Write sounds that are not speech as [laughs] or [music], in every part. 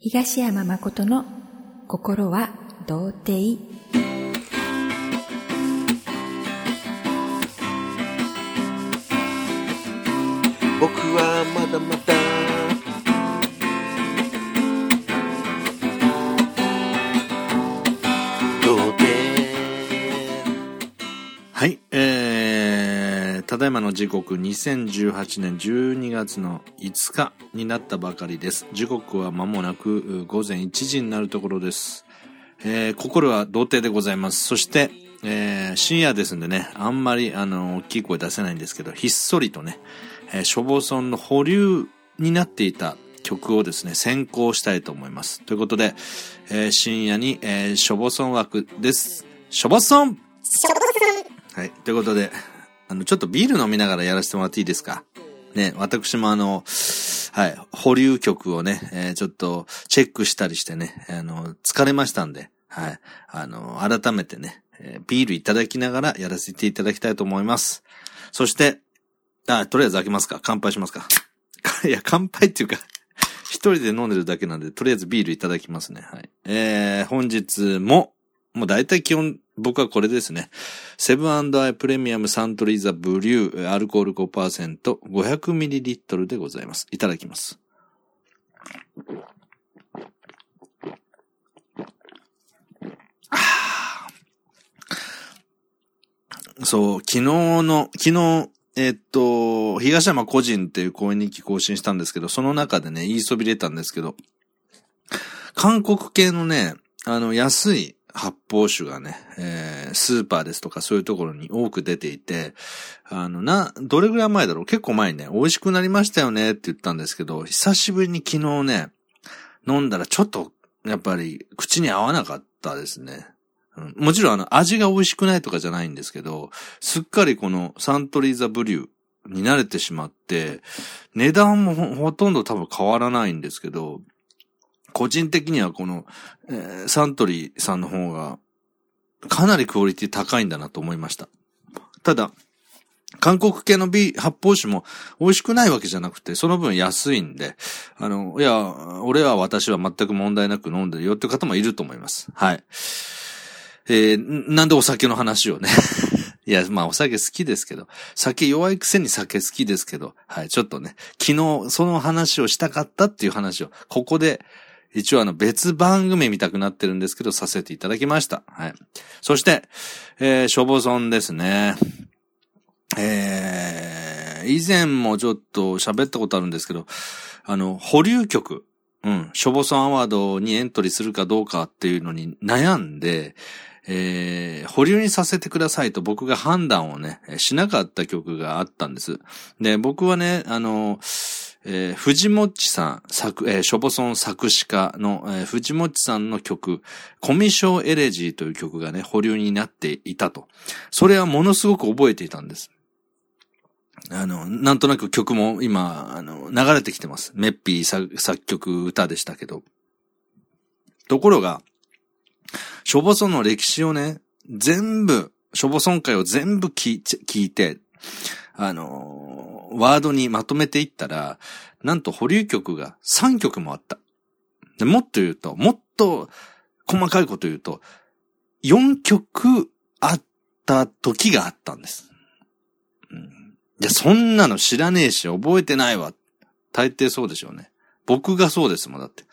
東山誠の心は童貞。僕はまだまだえー、ただいまの時刻2018年12月の5日になったばかりです。時刻は間もなくう午前1時になるところです。えー、心は童貞でございます。そして、えー、深夜ですんでね、あんまり、あの、大きい声出せないんですけど、ひっそりとね、えー、処方村の保留になっていた曲をですね、先行したいと思います。ということで、えー深夜に、えー、処方村枠です。処方村はい。ということで、あの、ちょっとビール飲みながらやらせてもらっていいですか？ね、私もあの、はい、保留曲をね、えーちょっとチェックしたりしてね、あの、疲れましたんで、はい、あの、改めてね、えービールいただきながらやらせていただきたいと思います。そして、あ、とりあえず開けますか？乾杯しますか？[laughs] いや、乾杯っていうか、[laughs] 一人で飲んでるだけなんで、とりあえずビールいただきますね。はい。えー、本日も、もう大体基本、僕はこれですね。セブンアイプレミアムサントリーザブリューアルコール5%、500ml でございます。いただきます。そう、昨日の、昨日、えっと、東山個人っていう公演日記更新したんですけど、その中でね、言いそびれたんですけど、韓国系のね、あの、安い発泡酒がね、えースーパーですとかそういうところに多く出ていて、あの、な、どれぐらい前だろう？結構前にね、美味しくなりましたよねって言ったんですけど、久しぶりに昨日ね、飲んだらちょっと、やっぱり、口に合わなかったですね。うんもちろんあの、味が美味しくないとかじゃないんですけど、すっかりこのサントリーザブリューに慣れてしまって、値段もほほとんど多分変わらないんですけど、個人的にはこの、えーサントリーさんの方が、かなりクオリティ高いんだなと思いました。ただ、韓国系のビー発泡酒も美味しくないわけじゃなくて、その分安いんで、あの、いや、俺は私は全く問題なく飲んでるよって方もいると思います。はい。えーなんでお酒の話をね。[laughs] いや、まあお酒好きですけど、酒弱いくせに酒好きですけど、はい、ちょっとね、昨日その話をしたかったっていう話を、ここで、一応あの別番組見たくなってるんですけど、させていただきました。はい。そして、えー、消防村ですね。えー、以前もちょっと喋ったことあるんですけど、あの、保留曲、うん、消防村アワードにエントリーするかどうかっていうのに悩んで、えー、保留にさせてくださいと僕が判断をね、しなかった曲があったんです。で、僕はね、あの、えー、藤もちさん、作、えー、ショボソン作詞家の、えー、藤もちさんの曲、コミショーエレジーという曲がね、保留になっていたと。それはものすごく覚えていたんです。あの、なんとなく曲も今、あの、流れてきてます。メッピー作作曲歌でしたけど。ところが、ショボソンの歴史をね、全部、ショボソン会を全部聞いて、あのワードにまとめていったら、なんと保留曲が3曲もあった。でもっと言うと、もっと細かいこと言うと、4曲あった時があったんです。うんいや、そんなの知らねえし、覚えてないわ。大抵そうでしょうね。僕がそうですもん、だって。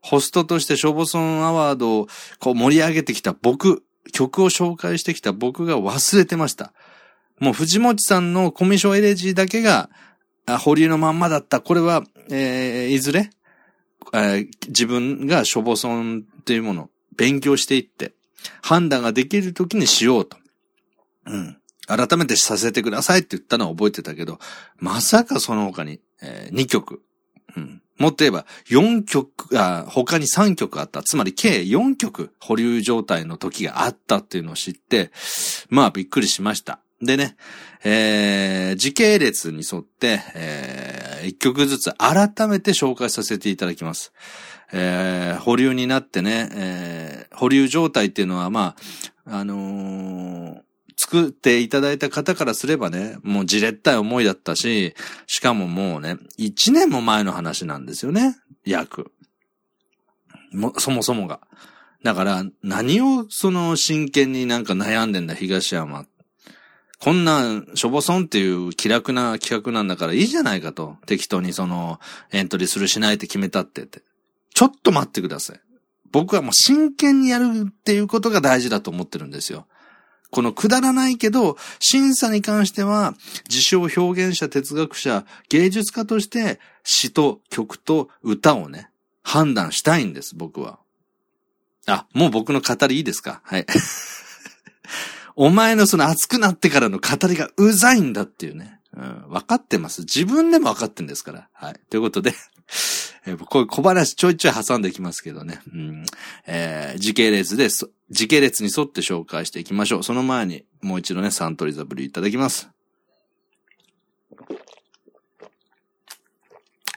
ホストとしてショボソンアワードをこう盛り上げてきた僕、曲を紹介してきた僕が忘れてました。もう藤本さんのコミッションエレジーだけが、保留のまんまだった。これは、えー、いずれ、えー自分がショボソンっていうものを勉強していって、判断ができる時にしようと。うん。改めてさせてくださいって言ったのは覚えてたけど、まさかその他に、え2曲。うん。もっと言えば、4曲、あ、他に3曲あった。つまり計4曲保留状態の時があったっていうのを知って、まあびっくりしました。でね、えー、時系列に沿って、えー、1曲ずつ改めて紹介させていただきます。えー、保留になってね、えー、保留状態っていうのはまあ、あのー作っていただいた方からすればね、もうじれったい思いだったし、しかももうね、1年も前の話なんですよね、約。も、そもそもが。だから、何をその真剣になんか悩んでんだ、東山。こんな、しょぼそんっていう気楽な企画なんだからいいじゃないかと。適当にその、エントリーするしないって決めたってって。ちょっと待ってください。僕はもう真剣にやるっていうことが大事だと思ってるんですよ。このくだらないけど、審査に関しては、自称表現者、哲学者、芸術家として詩と曲と歌をね、判断したいんです、僕は。あ、もう僕の語りいいですか？はい。お前のその熱くなってからの語りがうざいんだっていうね。うん、分かってます。自分でも分かってんですから。はい。ということで、[laughs] えこういう小話ちょいちょい挟んできますけどね。うんえー時系列で、時系列に沿って紹介していきましょう。その前に、もう一度ね、サントリーザブリーいただきます。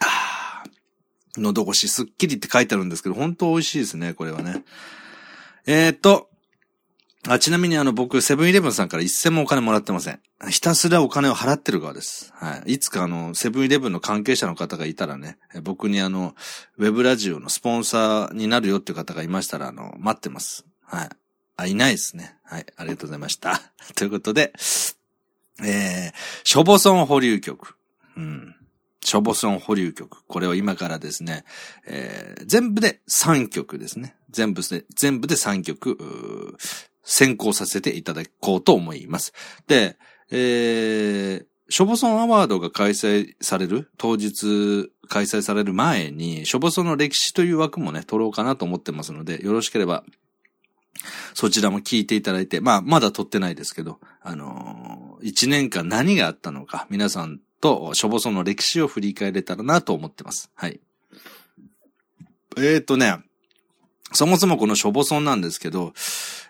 あ喉越しすっきりって書いてあるんですけど、本当美味しいですね、これはね。えー、っと、あ、ちなみにあの僕、セブンイレブンさんから一銭もお金もらってません。ひたすらお金を払ってる側です。はい。いつかあの、セブンイレブンの関係者の方がいたらね、僕にあの、ウェブラジオのスポンサーになるよっていう方がいましたら、あの、待ってます。はい。あ、いないですね。はい。ありがとうございました。[laughs] ということで、えー、ショボソン保留曲。うん。ショボソン保留曲。これを今からですね、えー、全部で3曲ですね。全部で、全部で3曲、先行させていただこうと思います。で、えー、ショボソンアワードが開催される、当日開催される前に、ショボソンの歴史という枠もね、取ろうかなと思ってますので、よろしければ、そちらも聞いていただいて、まあ、まだ撮ってないですけど、あのー、一年間何があったのか、皆さんとショボソンの歴史を振り返れたらなと思ってます。はい。えーとね、そもそもこのショボソンなんですけど、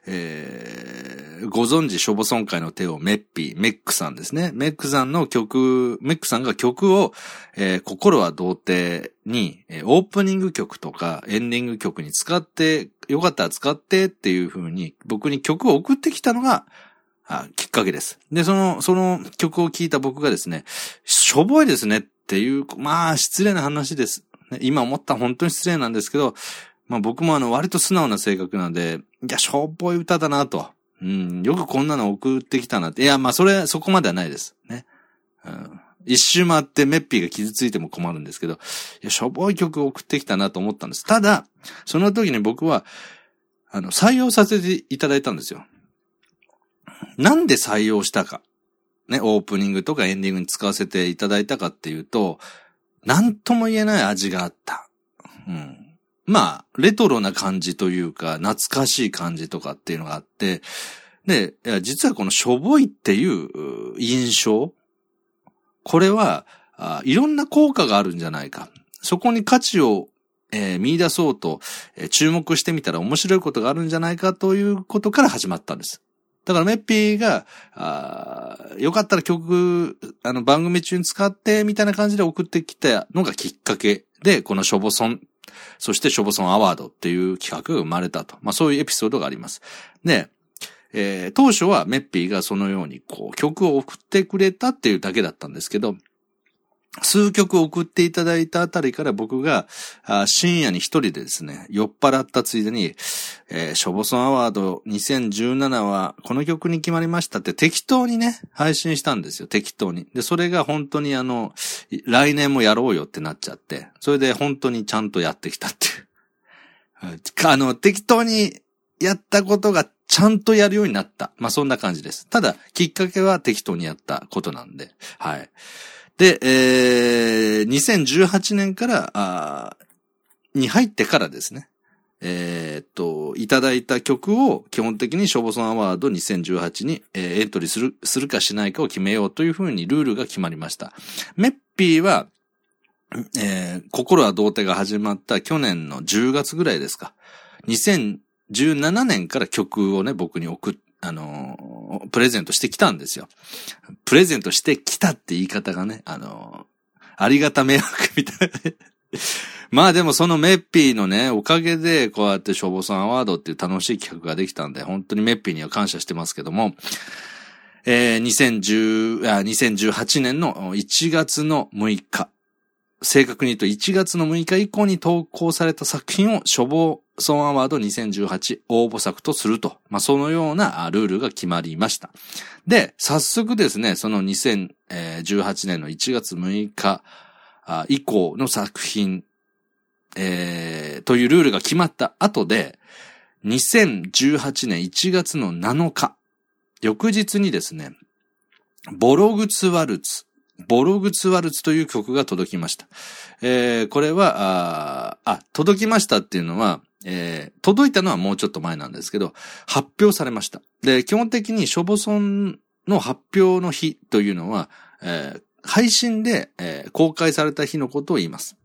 えー、ご存知ショボソン会の手をメッピー、メックさんですね。メックさんの曲、メックさんが曲を、えー心は童貞に、オープニング曲とかエンディング曲に使って、よかったら使ってっていう風に僕に曲を送ってきたのが、あきっかけです。で、その、その曲を聴いた僕がですね、しょぼいですねっていう、まあ、失礼な話です。今思った本当に失礼なんですけど、まあ僕もあの割と素直な性格なんで、いや、しょぼい歌だなと。うん、よくこんなの送ってきたなって。いや、まあそれ、そこまではないです。ね。うん、一周回ってメッピーが傷ついても困るんですけど、いや、しょぼい曲送ってきたなと思ったんです。ただ、その時に僕は、あの、採用させていただいたんですよ。なんで採用したか。ね、オープニングとかエンディングに使わせていただいたかっていうと、なんとも言えない味があった。うん。まあ、レトロな感じというか、懐かしい感じとかっていうのがあって、で、実はこのしょぼいっていう印象、これは、いろんな効果があるんじゃないか。そこに価値を、えー見出そうと、えー注目してみたら面白いことがあるんじゃないかということから始まったんです。だからメッピーが、あよかったら曲、あの番組中に使ってみたいな感じで送ってきたのがきっかけで、このショボソン、そしてショボソンアワードっていう企画が生まれたと。まあそういうエピソードがあります。で、えー当初はメッピーがそのようにこう曲を送ってくれたっていうだけだったんですけど、数曲送っていただいたあたりから僕が深夜に一人でですね、酔っ払ったついでに、えーショボソンアワード2017はこの曲に決まりましたって適当にね、配信したんですよ、適当に。で、それが本当にあの、来年もやろうよってなっちゃって、それで本当にちゃんとやってきたっていう。[laughs] あの、適当にやったことがちゃんとやるようになった。まあ、そんな感じです。ただ、きっかけは適当にやったことなんで。はい。で、えー、2018年から、あーに入ってからですね。えーっと、いただいた曲を基本的にショボソンアワード2018に、えーエントリーする、するかしないかを決めようというふうにルールが決まりました。メッピーは、えー心は童貞が始まった去年の10月ぐらいですか。2017年から曲をね、僕に送っ、あのプレゼントしてきたんですよ。プレゼントしてきたって言い方がね、あのありがた迷惑みたいな。[laughs] まあでもそのメッピーのね、おかげでこうやって消防さんアワードっていう楽しい企画ができたんで、本当にメッピーには感謝してますけども、えー、2010 2018年の1月の6日、正確に言うと1月の6日以降に投稿された作品を処方ソンアワード2018応募作とすると。まあ、そのようなルールが決まりました。で、早速ですね、その2018年の1月6日以降の作品、えー、というルールが決まった後で、2018年1月の7日、翌日にですね、ボログツワルツ、ボログツワルツという曲が届きました。えー、これは、あ、届きましたっていうのは、えー、届いたのはもうちょっと前なんですけど、発表されました。で、基本的にショボソンの発表の日というのは、えー、配信で、えー、公開された日のことを言います。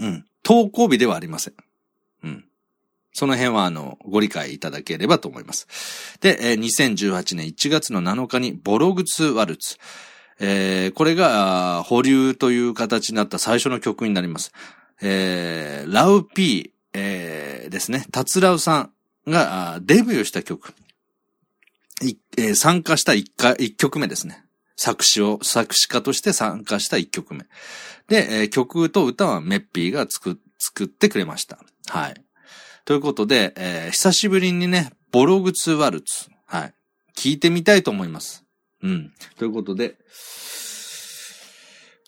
うん。投稿日ではありません。うん。その辺は、あの、ご理解いただければと思います。で、えー、2018年1月の7日に、ボログツワルツ。えー、これが、保留という形になった最初の曲になります。えー、ラウピー、えー、ですね、タツラウさんがデビューした曲。えー、参加した一、曲目ですね。作詞を、作詞家として参加した一曲目。で、えー、曲と歌はメッピーが作、作ってくれました。はい。ということで、えー、久しぶりにね、ボログツワルツ。はい。聞いてみたいと思います。うん。ということで、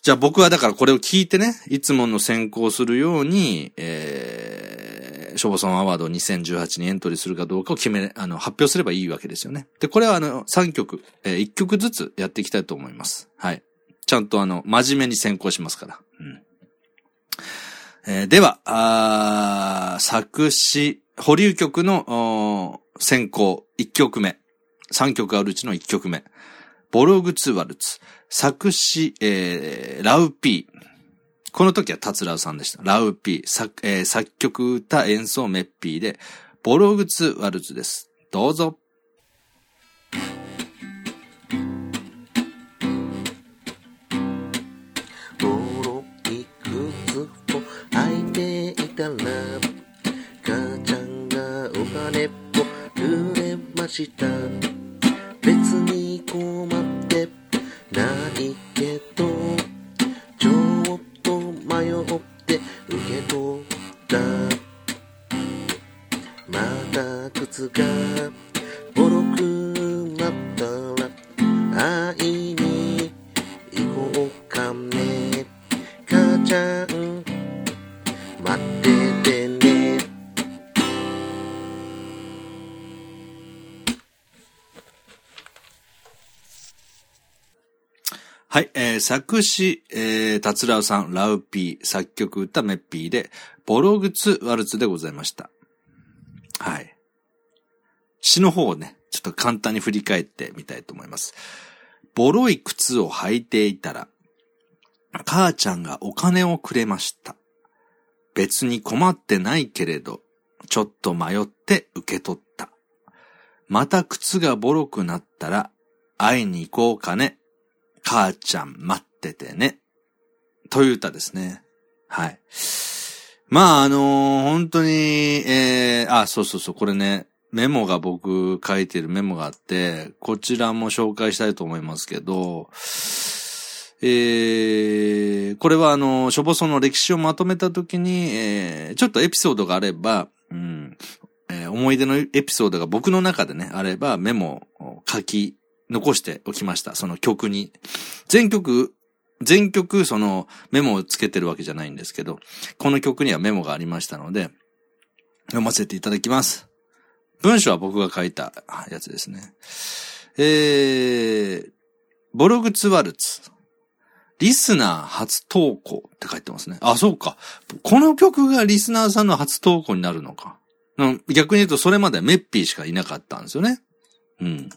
じゃあ僕はだからこれを聞いてね、いつもの選考するように、えー、ショボソンアワード2018にエントリーするかどうかを決め、あの、発表すればいいわけですよね。で、これはあの、3曲、えー、1曲ずつやっていきたいと思います。はい。ちゃんとあの、真面目に選考しますから。うん。えー、では、あ作詞、保留曲の選考1曲目。3曲あるうちの1曲目。ボログツワルツ。作詞、えー、ラウピー。この時はタツラウさんでした。ラウピー。作,、えー、作曲、歌、演奏、メッピーで、ボログツワルツです。どうぞ。ボロいくつも履いていたら母ちゃんがお金をくれましたた靴がボロくなったら会いに行こうかね母ちゃん待っててねはい、えー、作詞、えー、達郎さん、ラウピー、作曲歌メッピーで、ボログツワルツでございました。はい。詩の方をね、ちょっと簡単に振り返ってみたいと思います。ボロい靴を履いていたら、母ちゃんがお金をくれました。別に困ってないけれど、ちょっと迷って受け取った。また靴がボロくなったら、会いに行こうかね。母ちゃん待っててね。という歌ですね。はい。まあ、あのー本当に、えー、あ、そうそうそう、これね、メモが僕書いてるメモがあって、こちらも紹介したいと思いますけど、えー、これはあの、ショボソの歴史をまとめたときに、えー、ちょっとエピソードがあれば、うん、えー思い出のエピソードが僕の中でね、あればメモを書き残しておきました。その曲に。全曲、全曲そのメモをつけてるわけじゃないんですけど、この曲にはメモがありましたので、読ませていただきます。文章は僕が書いたやつですね。えー、ボログツワルツ。リスナー初投稿って書いてますね。あ、そうか。この曲がリスナーさんの初投稿になるのか。逆に言うとそれまでメッピーしかいなかったんですよね。うん。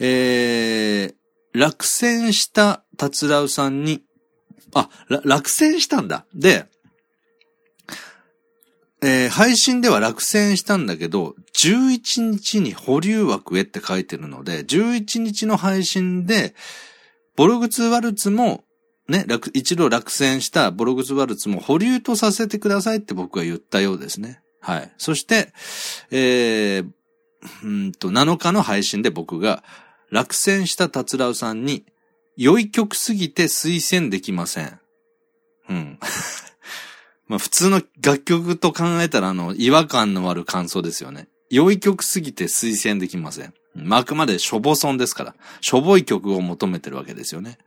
えー、落選した達郎さんに、あ、落選したんだ。で、えー配信では落選したんだけど、11日に保留枠へって書いてるので、11日の配信で、ボログツワルツも、ね、一度落選したボログツワルツも保留とさせてくださいって僕は言ったようですね。はい。そして、えー、うんと、7日の配信で僕が、落選した達郎さんに、良い曲すぎて推薦できません。うん。[laughs] まあ普通の楽曲と考えたらあの、違和感のある感想ですよね。良い曲すぎて推薦できません。まああくまでしょぼそんですから。しょぼい曲を求めてるわけですよね。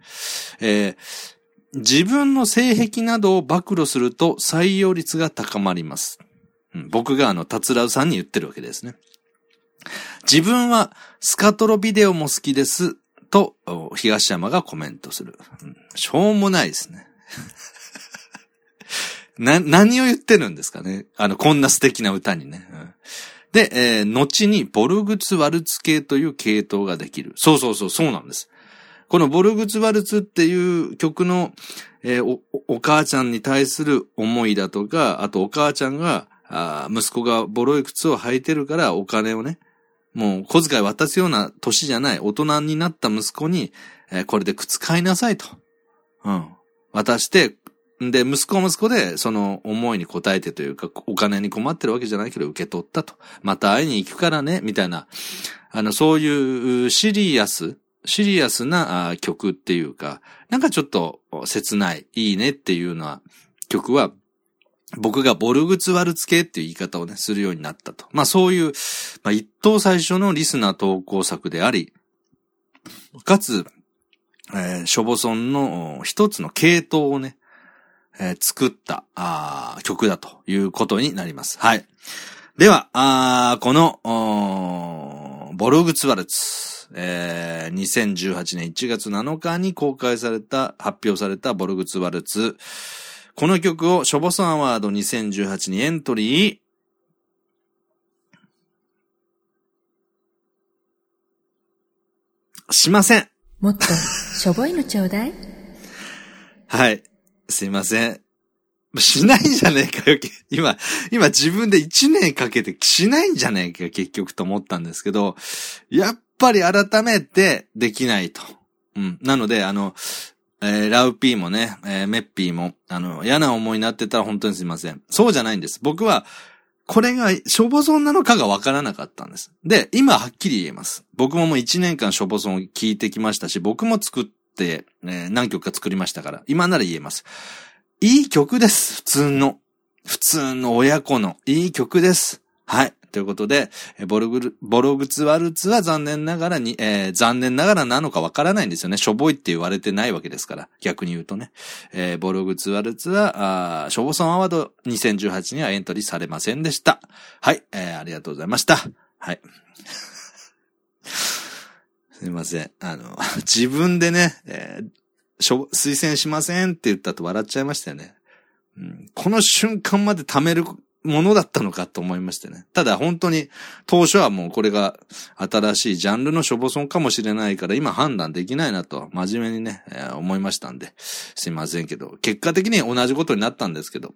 えー自分の性癖などを暴露すると採用率が高まります。僕があの、達郎さんに言ってるわけですね。自分はスカトロビデオも好きです。と、東山がコメントする。しょうもないですね。な、何を言ってるんですかね？あの、こんな素敵な歌にね。うんで、えー後にボルグツワルツ系という系統ができる。そうそうそう、そうなんです。このボルグツワルツっていう曲の、えーお、お母ちゃんに対する思いだとか、あとお母ちゃんが、あ息子がボロい靴を履いてるからお金をね、もう小遣い渡すような年じゃない大人になった息子に、えーこれで靴買いなさいと。うん。渡して、で、息子は息子で、その思いに応えてというか、お金に困ってるわけじゃないけど受け取ったと。また会いに行くからね、みたいな、あの、そういうシリアス、シリアスな曲っていうか、なんかちょっと切ない、いいねっていうような曲は、僕がボルグツワルツ系っていう言い方をね、するようになったと。まあそういう、まあ一等最初のリスナー投稿作であり、かつ、えー、ショボソンの一つの系統をね、えー作ったあー曲だということになります。はい。では、あーこの、ボルグツワルツ、えー2018年1月7日に公開された、発表されたボルグツワルツ。この曲をショボソンアワード2018にエントリー、しません。もっとしょぼいのちょうだい [laughs] はい。すいません。しないんじゃねえかよ。今、今自分で1年かけてしないんじゃねえかよ、結局と思ったんですけど、やっぱり改めてできないと。うん。なので、あの、えーラウピーもね、えーメッピーも、あの、嫌な思いになってたら本当にすいません。そうじゃないんです。僕は、これが、ショボソンなのかがわからなかったんです。で、今はっきり言えます。僕ももう1年間ショボソンを聞いてきましたし、僕も作っ、えー何曲か作りましたから、今なら言えます。いい曲です。普通の。普通の親子のいい曲です。はい。ということで、ボルグル、ボログツワルツは残念ながらに、えー残念ながらなのかわからないんですよね。しょぼいって言われてないわけですから。逆に言うとね。えーボログツワルツは、あーショボソンアワード2018にはエントリーされませんでした。はい。えーありがとうございました。はい。すいません。あの、[laughs] 自分でね、えーしょ推薦しませんって言ったと笑っちゃいましたよね。うん、この瞬間まで貯めるものだったのかと思いましてね。ただ本当に当初はもうこれが新しいジャンルのショボソンかもしれないから今判断できないなと真面目にね、えー思いましたんで、すいませんけど、結果的に同じことになったんですけど、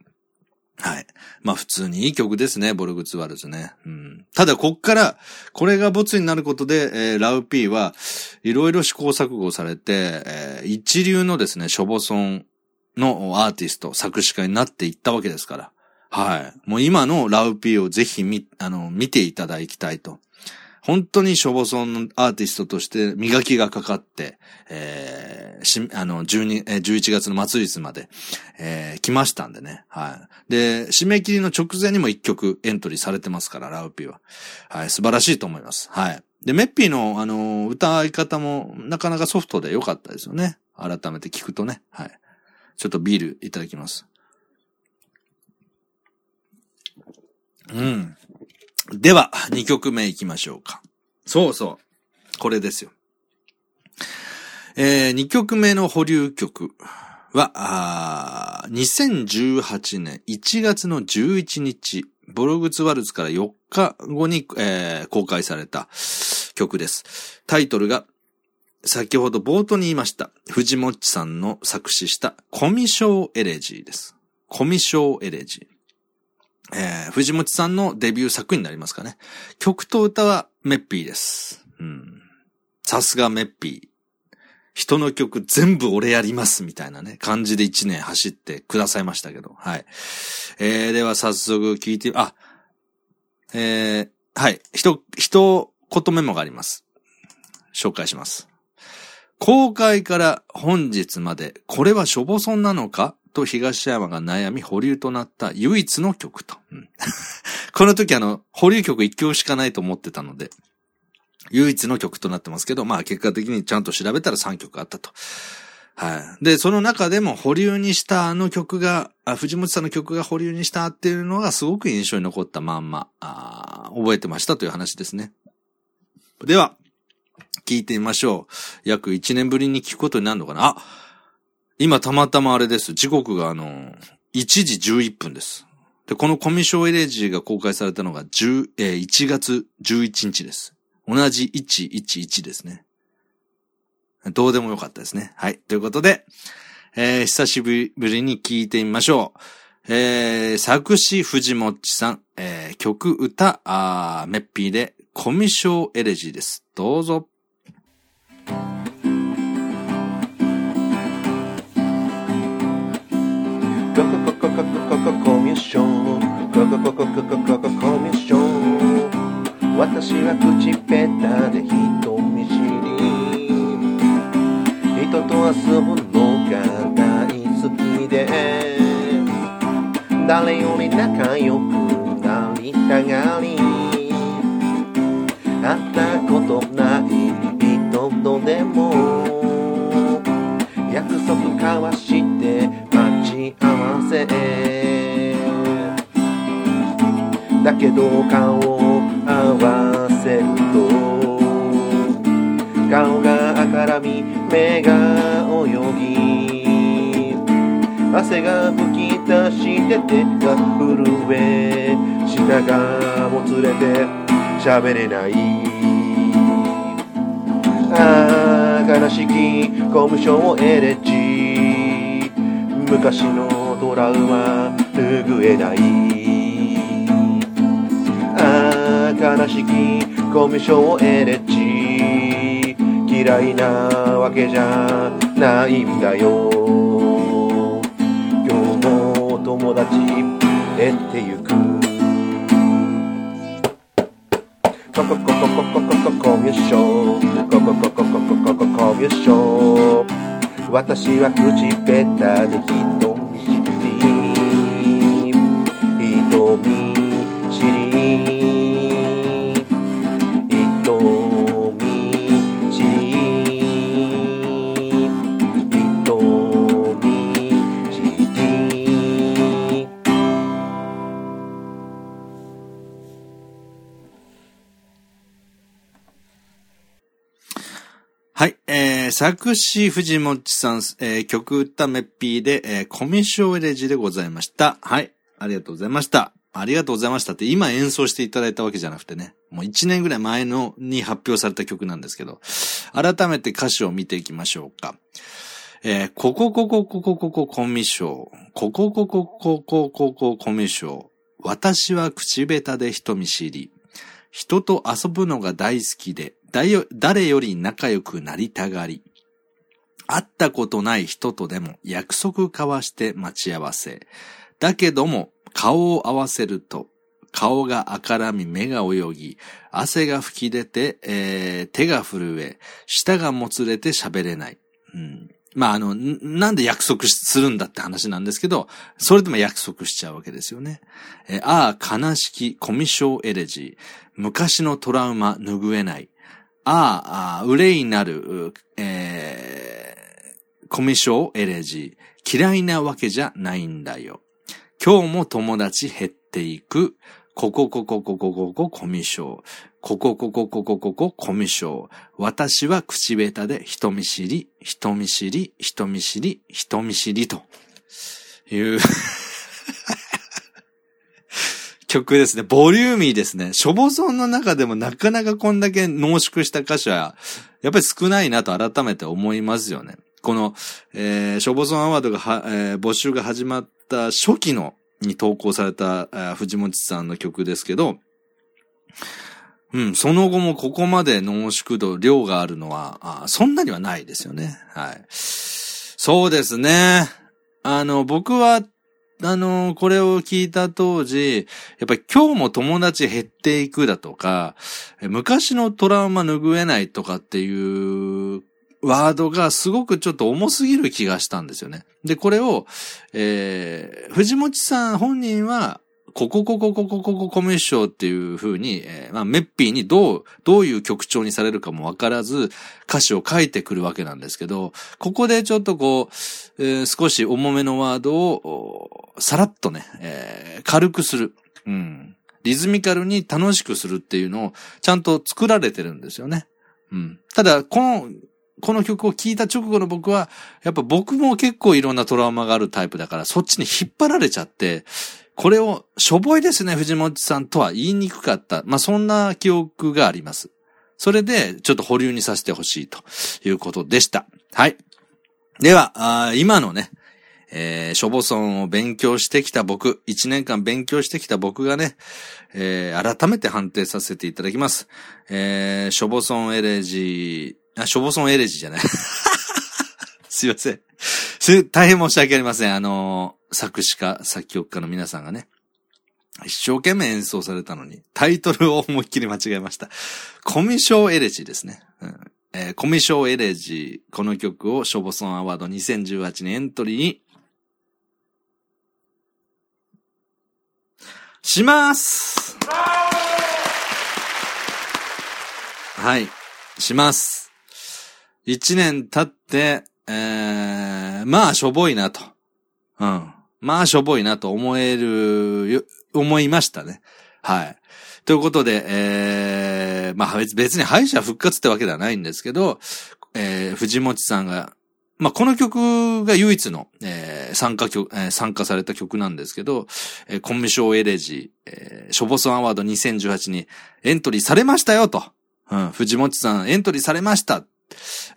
はい。まあ普通にいい曲ですね、ボルグツワルズね。うん。ただこっから、これがボツになることで、えーラウピーはいろいろ試行錯誤されて、えー一流のですね、ショボソンのアーティスト、作詞家になっていったわけですから。はい。もう今のラウピーをぜひ見、あの、見ていただきたいと。本当にショボソンのアーティストとして磨きがかかって、えーし、あの、12、11月の末日まで、えー来ましたんでね。はい。で、締め切りの直前にも一曲エントリーされてますから、ラウピーは。はい、素晴らしいと思います。はい。で、メッピーの、あの、歌い方もなかなかソフトで良かったですよね。改めて聞くとね。はい。ちょっとビールいただきます。うん。では、2曲目行きましょうか。そうそう。これですよ。えー、2曲目の保留曲は、あー2018年1月の11日、ボログツワルツから4日後に、えー公開された曲です。タイトルが、先ほど冒頭に言いました、藤もっちさんの作詞したコミショーエレジーです。コミショーエレジー。えー、藤もっちさんのデビュー作になりますかね。曲と歌はメッピーです。うん。さすがメッピー。人の曲全部俺やりますみたいなね、感じで一年走ってくださいましたけど。はい。えー、では早速聞いて、あ、えー、はい。ひと、一言メモがあります。紹介します。公開から本日まで、これはショボソンなのか？と東山が悩み保留となった唯一の曲と。うん [laughs] この時あの、保留曲1曲しかないと思ってたので、唯一の曲となってますけど、まあ結果的にちゃんと調べたら3曲あったと。はい。で、その中でも保留にしたあの曲が、あ藤本さんの曲が保留にしたっていうのがすごく印象に残ったまんま、覚えてましたという話ですね。では、聞いてみましょう。約1年ぶりに聞くことになるのかな？あ今たまたまあれです。時刻があの、1時11分です。で、このコミショエレジーが公開されたのが10、えー1月11日です。同じ111ですね。どうでもよかったですね。はい。ということで、えー久しぶりに聞いてみましょう。えー作詞藤もっちさん、えー曲歌、あーメッピーで、コミショエレジーです。どうぞ。コミッションコココココココココミッション私は口ペタで人見知り。人と遊ぶのが大好きで。誰より仲良くなりたがり。顔を合わせると顔が赤らみ目が泳ぎ汗が噴き出して手が震え舌がもつれて喋れない。ああ悲しきコミュ障エレジ昔のトラウマ拭えない。悲しきコミュ障エレジ嫌いなわけじゃないんだよ。今日も友達減ってゆくコココココココココミュ障コココココココココミュ障私は口下手で人作詞藤もちさん、えー、曲歌メッピーで、えー、コミションエレジでございました。はい。ありがとうございました。ありがとうございましたって今演奏していただいたわけじゃなくてね。もう1年ぐらい前のに発表された曲なんですけど、改めて歌詞を見ていきましょうか。えー、ここここここここコミション。ここここここここコミション。私は口下手で人見知り。人と遊ぶのが大好きで、誰より仲良くなりたがり。会ったことない人とでも約束交わして待ち合わせ。だけども顔を合わせると、顔が赤らみ目が泳ぎ、汗が吹き出て、えー手が震え、舌がもつれて喋れない。うんまあ、あの、なんで約束するんだって話なんですけど、それでも約束しちゃうわけですよね。えーああ、悲しきコミションエレジー。昔のトラウマ拭えない。ああ、憂いなる、えーコミッショエレジー。嫌いなわけじゃないんだよ。今日も友達減っていく。ここここここここコミッショ。ここここここここコミッショ。私は口下手で人見知り、人見知り、人見知り、人見知りという曲ですね。ボリューミーですね。ショボソンの中でもなかなかこんだけ濃縮した歌詞は、やっぱり少ないなと改めて思いますよね。この、えー、ショボソンアワードが、えー募集が始まった初期の、に投稿された、えー藤本さんの曲ですけど、うん、その後もここまで濃縮度、量があるのは、あそんなにはないですよね。はい。そうですね。あの、僕は、あの、これを聞いた当時、やっぱり今日も友達減っていくだとか、昔のトラウマ拭えないとかっていうワードがすごくちょっと重すぎる気がしたんですよね。で、これを、えー、藤持さん本人は、ここここここここコミッションっていう風に、えー、まあ、メッピーにどう、どういう曲調にされるかもわからず、歌詞を書いてくるわけなんですけど、ここでちょっとこう、えー、少し重めのワードを、さらっとね、えー、軽くする。うん。リズミカルに楽しくするっていうのを、ちゃんと作られてるんですよね。うん。ただ、この、この曲を聴いた直後の僕は、やっぱ僕も結構いろんなトラウマがあるタイプだから、そっちに引っ張られちゃって、これを、しょぼいですね、藤本さんとは言いにくかった。まあ、そんな記憶があります。それで、ちょっと保留にさせてほしいということでした。はい。では、今のね、えー、ショボソンを勉強してきた僕、一年間勉強してきた僕がね、えー、改めて判定させていただきます。えー、ショボソンエレジー、あ、ショボソンエレジーじゃない。[laughs] すいません。す大変申し訳ありません。あの作詞家、作曲家の皆さんがね、一生懸命演奏されたのに、タイトルを思いっきり間違えました。コミショーエレジーですね。うんえー、コミショーエレジー、この曲をショボソンアワード2018年エントリーにしますはい。します。一年経って、えー、まあ、しょぼいなと。うん。まあ、しょぼいなと思える、思いましたね。はい。ということで、えー、まあ別に敗者復活ってわけではないんですけど、えー、藤本さんが、まあこの曲が唯一の、えー、参加曲、えー、参加された曲なんですけど、えー、コンビショーエレジー、えー、ショボソンアワード2018にエントリーされましたよと。うん、藤本さんエントリーされました。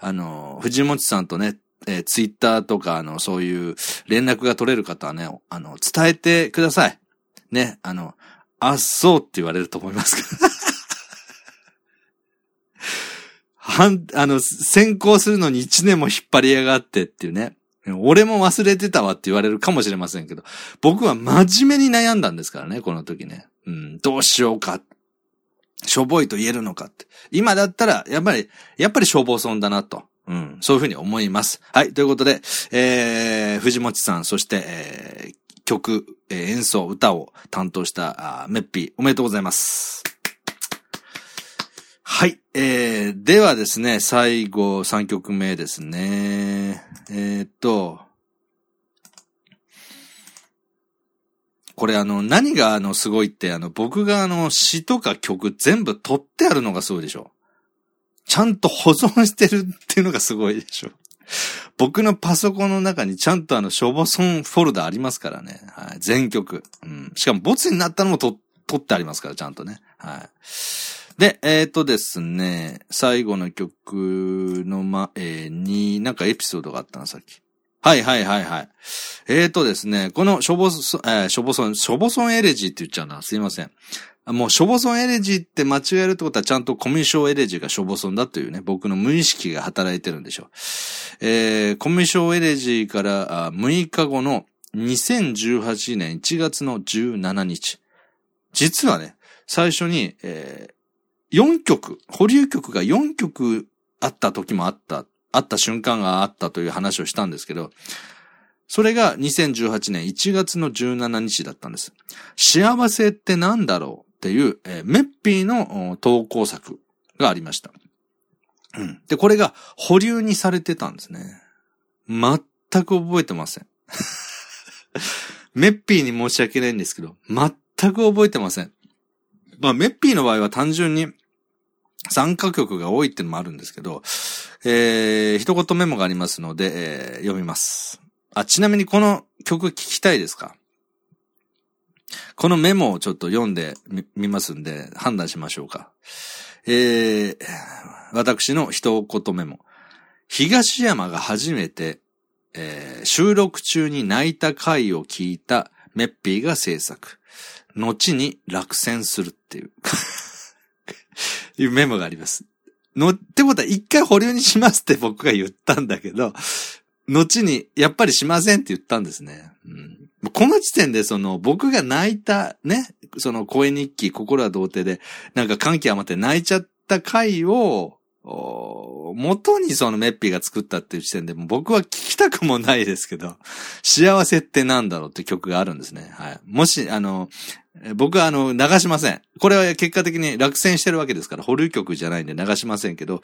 あの、藤本さんとね、えー、ツイッターとか、あの、そういう連絡が取れる方はね、あの、伝えてください。ね、あの、あっそうって言われると思いますか。[laughs] はん、あの、先行するのに一年も引っ張りやがってっていうね。俺も忘れてたわって言われるかもしれませんけど、僕は真面目に悩んだんですからね、この時ね。うん、どうしようか。しょぼいと言えるのかって。今だったら、やっぱり、やっぱり消防村だなと。うん、そういうふうに思います。はい、ということで、えー、藤持さん、そして、えー、曲、えー、演奏、歌を担当したあメッピー、おめでとうございます。はい、えー、ではですね、最後3曲目ですね。えー、っと、これあの、何があの、すごいって、あの、僕があの、詩とか曲全部取ってあるのがすごいでしょ。ちゃんと保存してるっていうのがすごいでしょ。[laughs] 僕のパソコンの中にちゃんとあの、ショボソンフォルダありますからね。はい。全曲。うん。しかも、ボツになったのもと、取ってありますから、ちゃんとね。はい。で、えっ、ー、とですね、最後の曲の前に、なんかエピソードがあったの、さっき。はいはいはいはい。えっ、ー、とですね、このショボソ、えー、ショボソン、ショボソンエレジーって言っちゃうな。すいません。もう、ショボソンエレジーって間違えるってことはちゃんとコミュションエレジーがショボソンだというね、僕の無意識が働いてるんでしょう。えー、コミュションエレジーから6日後の2018年1月の17日。実はね、最初に、えー、4曲、保留曲が4曲あった時もあった、あった瞬間があったという話をしたんですけど、それが2018年1月の17日だったんです。幸せって何だろうっていう、えー、メッピーの投稿作がありました。うん。で、これが保留にされてたんですね。全く覚えてません。[laughs] メッピーに申し訳ないんですけど、全く覚えてません。まあ、メッピーの場合は単純に参加曲が多いっていうのもあるんですけど、えー、一言メモがありますので、えー、読みます。あ、ちなみにこの曲聞きたいですか？このメモをちょっと読んでみますんで、判断しましょうか。えー、私の一言メモ。東山が初めて、えー、収録中に泣いた回を聞いたメッピーが制作。後に落選するっていう [laughs] いうメモがあります。の、ってことは一回保留にしますって僕が言ったんだけど、後にやっぱりしませんって言ったんですね。うんこの時点でその僕が泣いたね、その声日記、心は童貞で、なんか歓喜余って泣いちゃった回を、元にそのメッピーが作ったっていう時点で僕は聞きたくもないですけど、[laughs] 幸せってなんだろうって曲があるんですね。はい。もし、あの、僕はあの、流しません。これは結果的に落選してるわけですから、保留曲じゃないんで流しませんけど、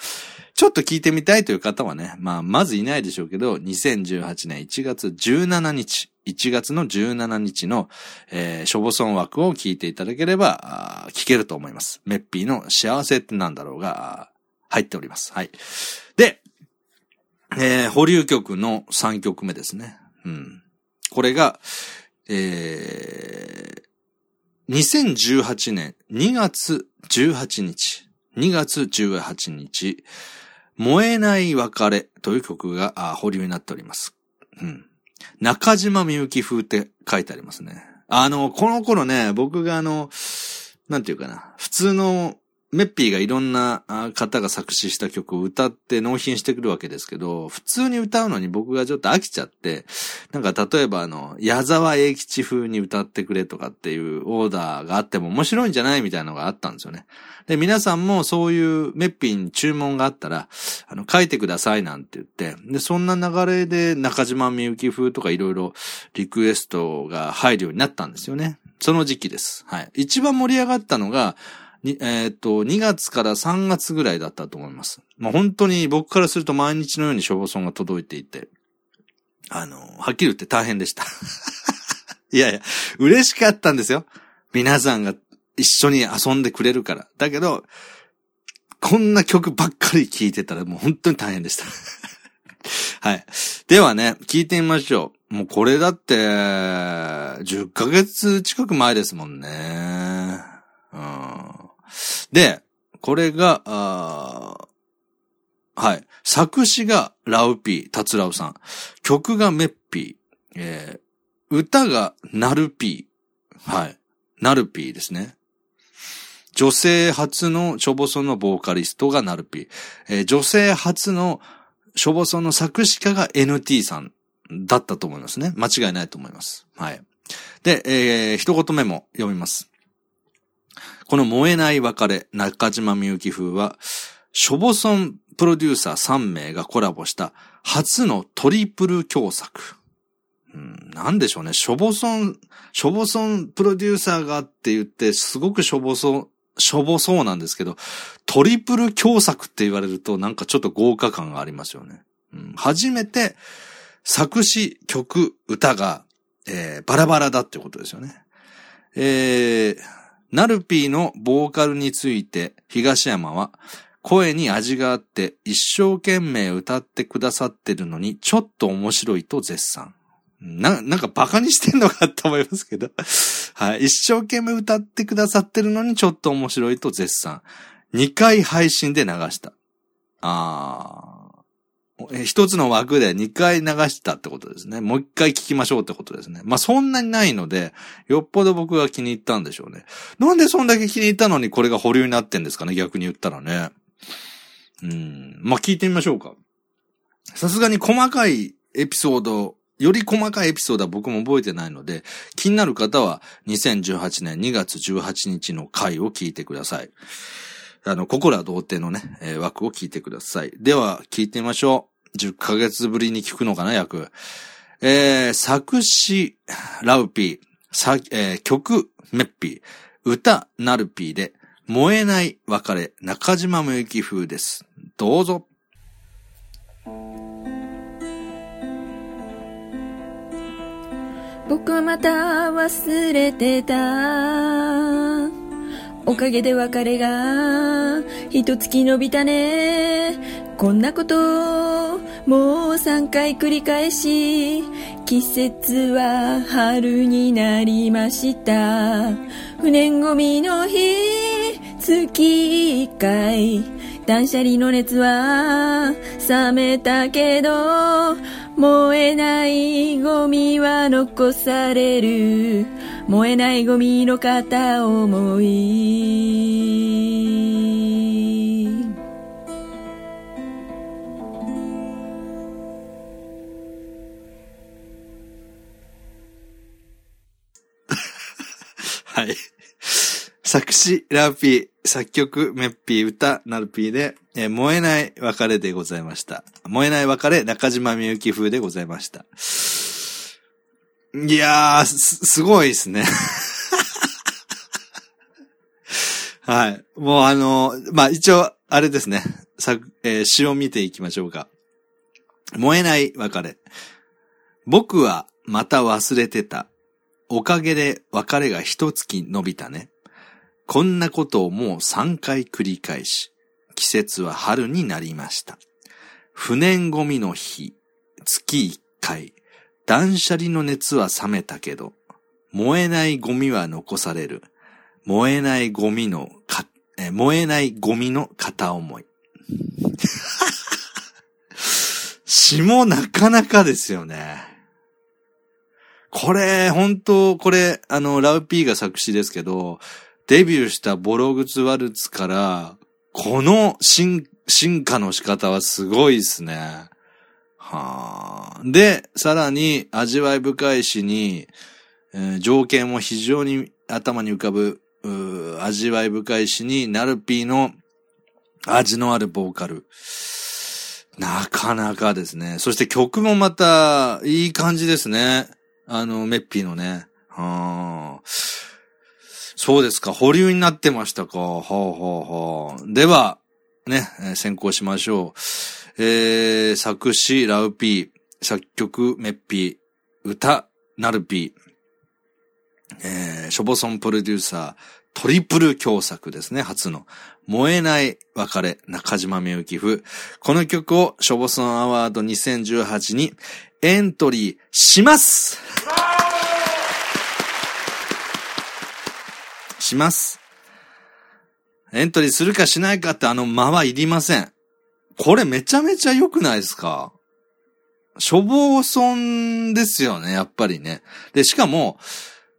ちょっと聞いてみたいという方はね、まあ、まずいないでしょうけど、2018年1月17日、1月の17日の、えー、ショボソン枠を聞いていただければ、聞けると思います。メッピーの幸せってなんだろうが、入っております。はい。で、えー、保留曲の3曲目ですね。うん。これが、えー、2018年2月18日、2月18日、燃えない別れという曲が保留になっております。うん。中島みゆき風って書いてありますね。あの、この頃ね、僕があの、なんていうかな、普通のメッピーがいろんな方が作詞した曲を歌って納品してくるわけですけど、普通に歌うのに僕がちょっと飽きちゃって、なんか例えばあの、矢沢永吉風に歌ってくれとかっていうオーダーがあっても面白いんじゃないみたいなのがあったんですよね。で、皆さんもそういうメッピーに注文があったら、あの、書いてくださいなんて言って、で、そんな流れで中島みゆき風とかいろいろリクエストが入るようになったんですよね。その時期です。はい。一番盛り上がったのが、に、えー、っと、2月から3月ぐらいだったと思います。まあ、本当に僕からすると毎日のように消防村が届いていて、あの、はっきり言って大変でした。[laughs] いやいや、嬉しかったんですよ。皆さんが一緒に遊んでくれるから。だけど、こんな曲ばっかり聴いてたらもう本当に大変でした。[laughs] はい。ではね、聞いてみましょう。もうこれだって、10ヶ月近く前ですもんね。うん。で、これが、はい。作詞がラウピー、タツラウさん。曲がメッピー。えー、歌がナルピー。はい。ナルピーですね。女性初のショボソのボーカリストがナルピー。えー、女性初のショボソの作詞家が NT さんだったと思いますね。間違いないと思います。はい。で、えー、一言目も読みます。この燃えない別れ、中島みゆき風は、ショボソンプロデューサー3名がコラボした初のトリプル共作。うん、なんでしょうね。ショボソン、ショボソンプロデューサーがって言って、すごくショボソン、しょぼそうなんですけど、トリプル共作って言われるとなんかちょっと豪華感がありますよね。うん、初めて作詞、曲、歌が、えー、バラバラだってことですよね。えー、ナルピーのボーカルについて東山は声に味があって一生懸命歌ってくださってるのにちょっと面白いと絶賛。な、なんかバカにしてんのかと思いますけど。[laughs] はい。一生懸命歌ってくださってるのにちょっと面白いと絶賛。2回配信で流した。あー。一つの枠で二回流したってことですね。もう一回聞きましょうってことですね。まあ、そんなにないので、よっぽど僕が気に入ったんでしょうね。なんでそんだけ気に入ったのにこれが保留になってんですかね？逆に言ったらね。うん。まあ、聞いてみましょうか。さすがに細かいエピソード、より細かいエピソードは僕も覚えてないので、気になる方は2018年2月18日の回を聞いてください。あの、心は童貞のね、えー、枠を聞いてください。では、聞いてみましょう。10ヶ月ぶりに聞くのかな、約。えー、作詞、ラウピー、さ、えー、曲、メッピー、歌、ナルピーで、燃えない別れ、中島みゆき風です。どうぞ。僕はまた忘れてたおかげで別れが一月伸びたね。こんなこともう三回繰り返し季節は春になりました。不燃ゴミの日月一回。断捨離の熱は冷めたけど燃えないゴミは残される。燃えないゴミの片思い [laughs] はい。作詞、ラーピー、作曲、メッピー、歌、ナルピーで、えー燃えない別れでございました。燃えない別れ、中島みゆき風でございました。いやー、す、すごいですね。[laughs] はい。もうあの、まあ、一応、あれですね。さ、えー詩を見ていきましょうか。燃えない別れ。僕はまた忘れてた。おかげで別れが一月伸びたね。こんなことをもう3回繰り返し、季節は春になりました。不燃ゴミの日、月1回、断捨離の熱は冷めたけど、燃えないゴミは残される。燃えないゴミのか、え燃えないゴミの片思い。[laughs] 詩もなかなかですよね。これ、本当これ、あの、ラウピーが作詞ですけど、デビューしたボログツワルツから、この、進化の仕方はすごいですね。は。で、さらに味わい深い詩に、えー条件も非常に頭に浮かぶ、味わい深い詩に、ナルピーの味のあるボーカル。なかなかですね。そして曲もまた、いい感じですね。あの、メッピーのね。はそうですか。保留になってましたか。はあ、はあ、はあ。では、ね、先行しましょう。えー、作詞、ラウピー、作曲、メッピー、歌、ナルピー、えー、ショボソンプロデューサー、トリプル共作ですね、初の。燃えない別れ、中島みゆき風。この曲をショボソンアワード2018にエントリーしますします。エントリーするかしないかってあの間はいりません。これめちゃめちゃ良くないですか？しょぼそんですよね、やっぱりね。で、しかも、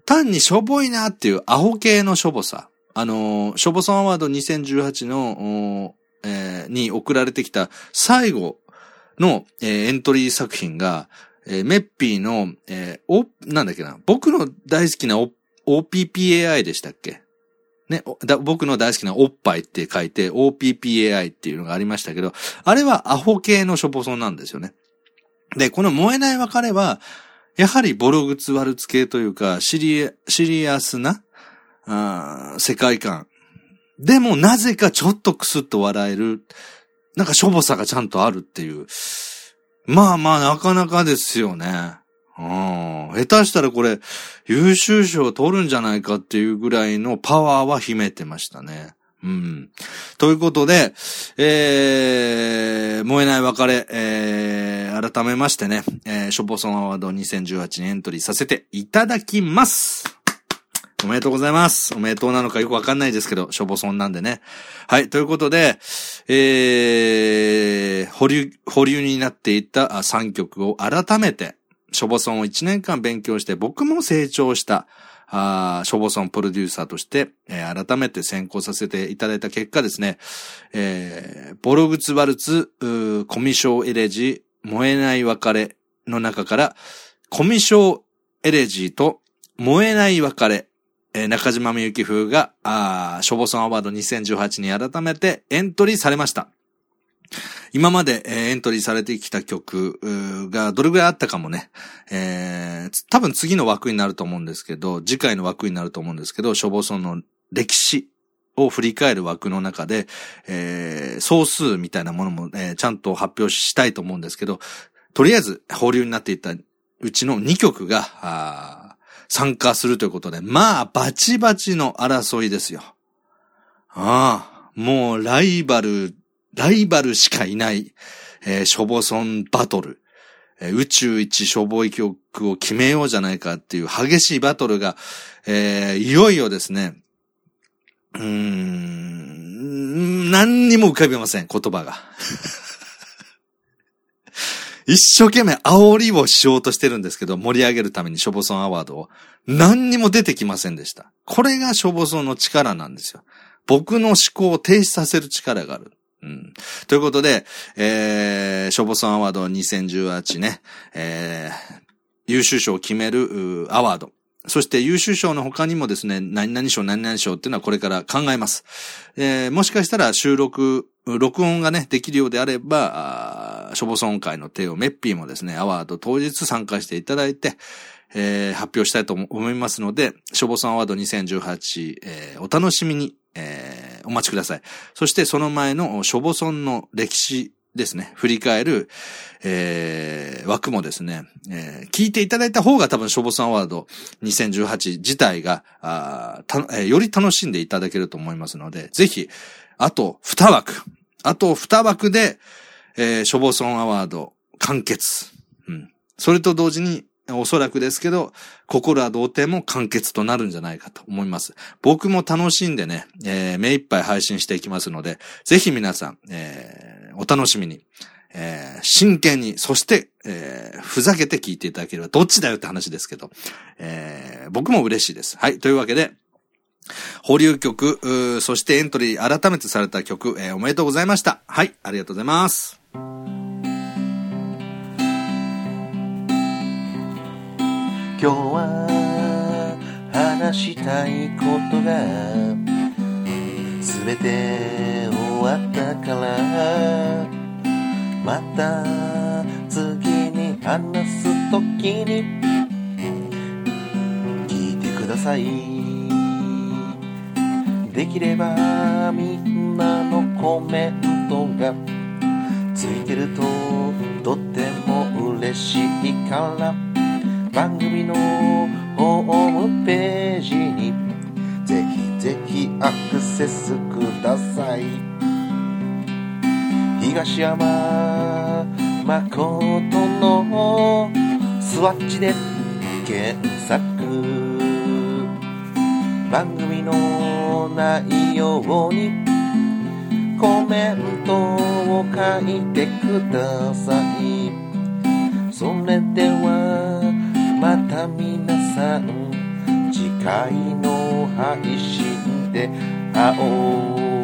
単にしょぼいなっていうアホ系のしょぼさ。あのー、しょぼそんアワード2018の、えーに送られてきた最後の、えーエントリー作品が、えーメッピーの、えーお、なんだっけな、僕の大好きな OPPAI でしたっけ？ね、僕の大好きなおっぱいって書いて OPPAI っていうのがありましたけど、あれはアホ系のしょぼそんなんですよね。で、この燃えない別れは、やはりボログツワルツ系というか、シリア、シリアスな、あ世界観。でもなぜかちょっとクスッと笑える、なんかしょぼさがちゃんとあるっていう。まあまあなかなかですよね。うん。下手したらこれ、優秀賞取るんじゃないかっていうぐらいのパワーは秘めてましたね。うん。ということで、えー、燃えない別れ、えー、改めましてね、えー、ショボソンアワード2018にエントリーさせていただきます。おめでとうございます。おめでとうなのかよくわかんないですけど、しょぼそんなんでね。はい、ということで、えー、保留、保留になっていた3曲を改めて、しょぼそんを1年間勉強して、僕も成長した、あショボソンプロデューサーとして、えー改めて選考させていただいた結果ですね、えーボログツワルツ、コミショーエレジー、燃えない別れの中から、コミショーエレジーと燃えない別れ、えー中島みゆき風が、あショボソンアワード2018に改めてエントリーされました。今まで、えエントリーされてきた曲がどれぐらいあったかもね、えー多分次の枠になると思うんですけど、次回の枠になると思うんですけど、消防村の歴史を振り返る枠の中で、えー総数みたいなものも、えーちゃんと発表したいと思うんですけど、とりあえず保留になっていたうちの2曲が、あー参加するということで、まあ、バチバチの争いですよ。ああ、もうライバル、ライバルしかいない、えー、ショボソンバトル。えー宇宙一しょぼい曲を決めようじゃないかっていう激しいバトルが、えーいよいよですね、うーん、何にも浮かびません、言葉が。[laughs] 一生懸命煽りをしようとしてるんですけど、盛り上げるためにショボソンアワードを。何にも出てきませんでした。これがショボソンの力なんですよ。僕の思考を停止させる力がある。ということで、えー、ショボソンアワード2018ね、えー、優秀賞を決めるアワード。そして優秀賞の他にもですね、何々賞、何々賞っていうのはこれから考えます。えー、もしかしたら収録、録音がね、できるようであれば、あ消防村会の帝王メッピーもですね、アワード当日参加していただいて、えー、発表したいと思いますので、消防村アワード2018、えー、お楽しみに、えー、お待ちください。そしてその前の消防村の歴史ですね、振り返る、えー、枠もですね、えー、聞いていただいた方が多分、消防さんアワード2018自体が、あたえー、より楽しんでいただけると思いますので、ぜひ、あと2枠、あと2枠で、えー、消防村アワード完結。うん。それと同時に、おそらくですけど、心は童貞も完結となるんじゃないかと思います。僕も楽しんでね、えー、目いっぱい配信していきますので、ぜひ皆さん、えー、お楽しみに、えー、真剣に、そして、えー、ふざけて聞いていただければ、どっちだよって話ですけど、えー、僕も嬉しいです。はい、というわけで、保留曲、そしてエントリー改めてされた曲、えー、おめでとうございました。はい、ありがとうございます。今日は話したいことが全て終わったからまた次に話す時に聞いてください。できればみんなのコメントがついてるととっても嬉しいから。番組のホームページにぜひぜひアクセスください。東山誠のスワッチで検索。番組の内容にコメントを書いてください。それではまた皆さん次回の配信で会おう。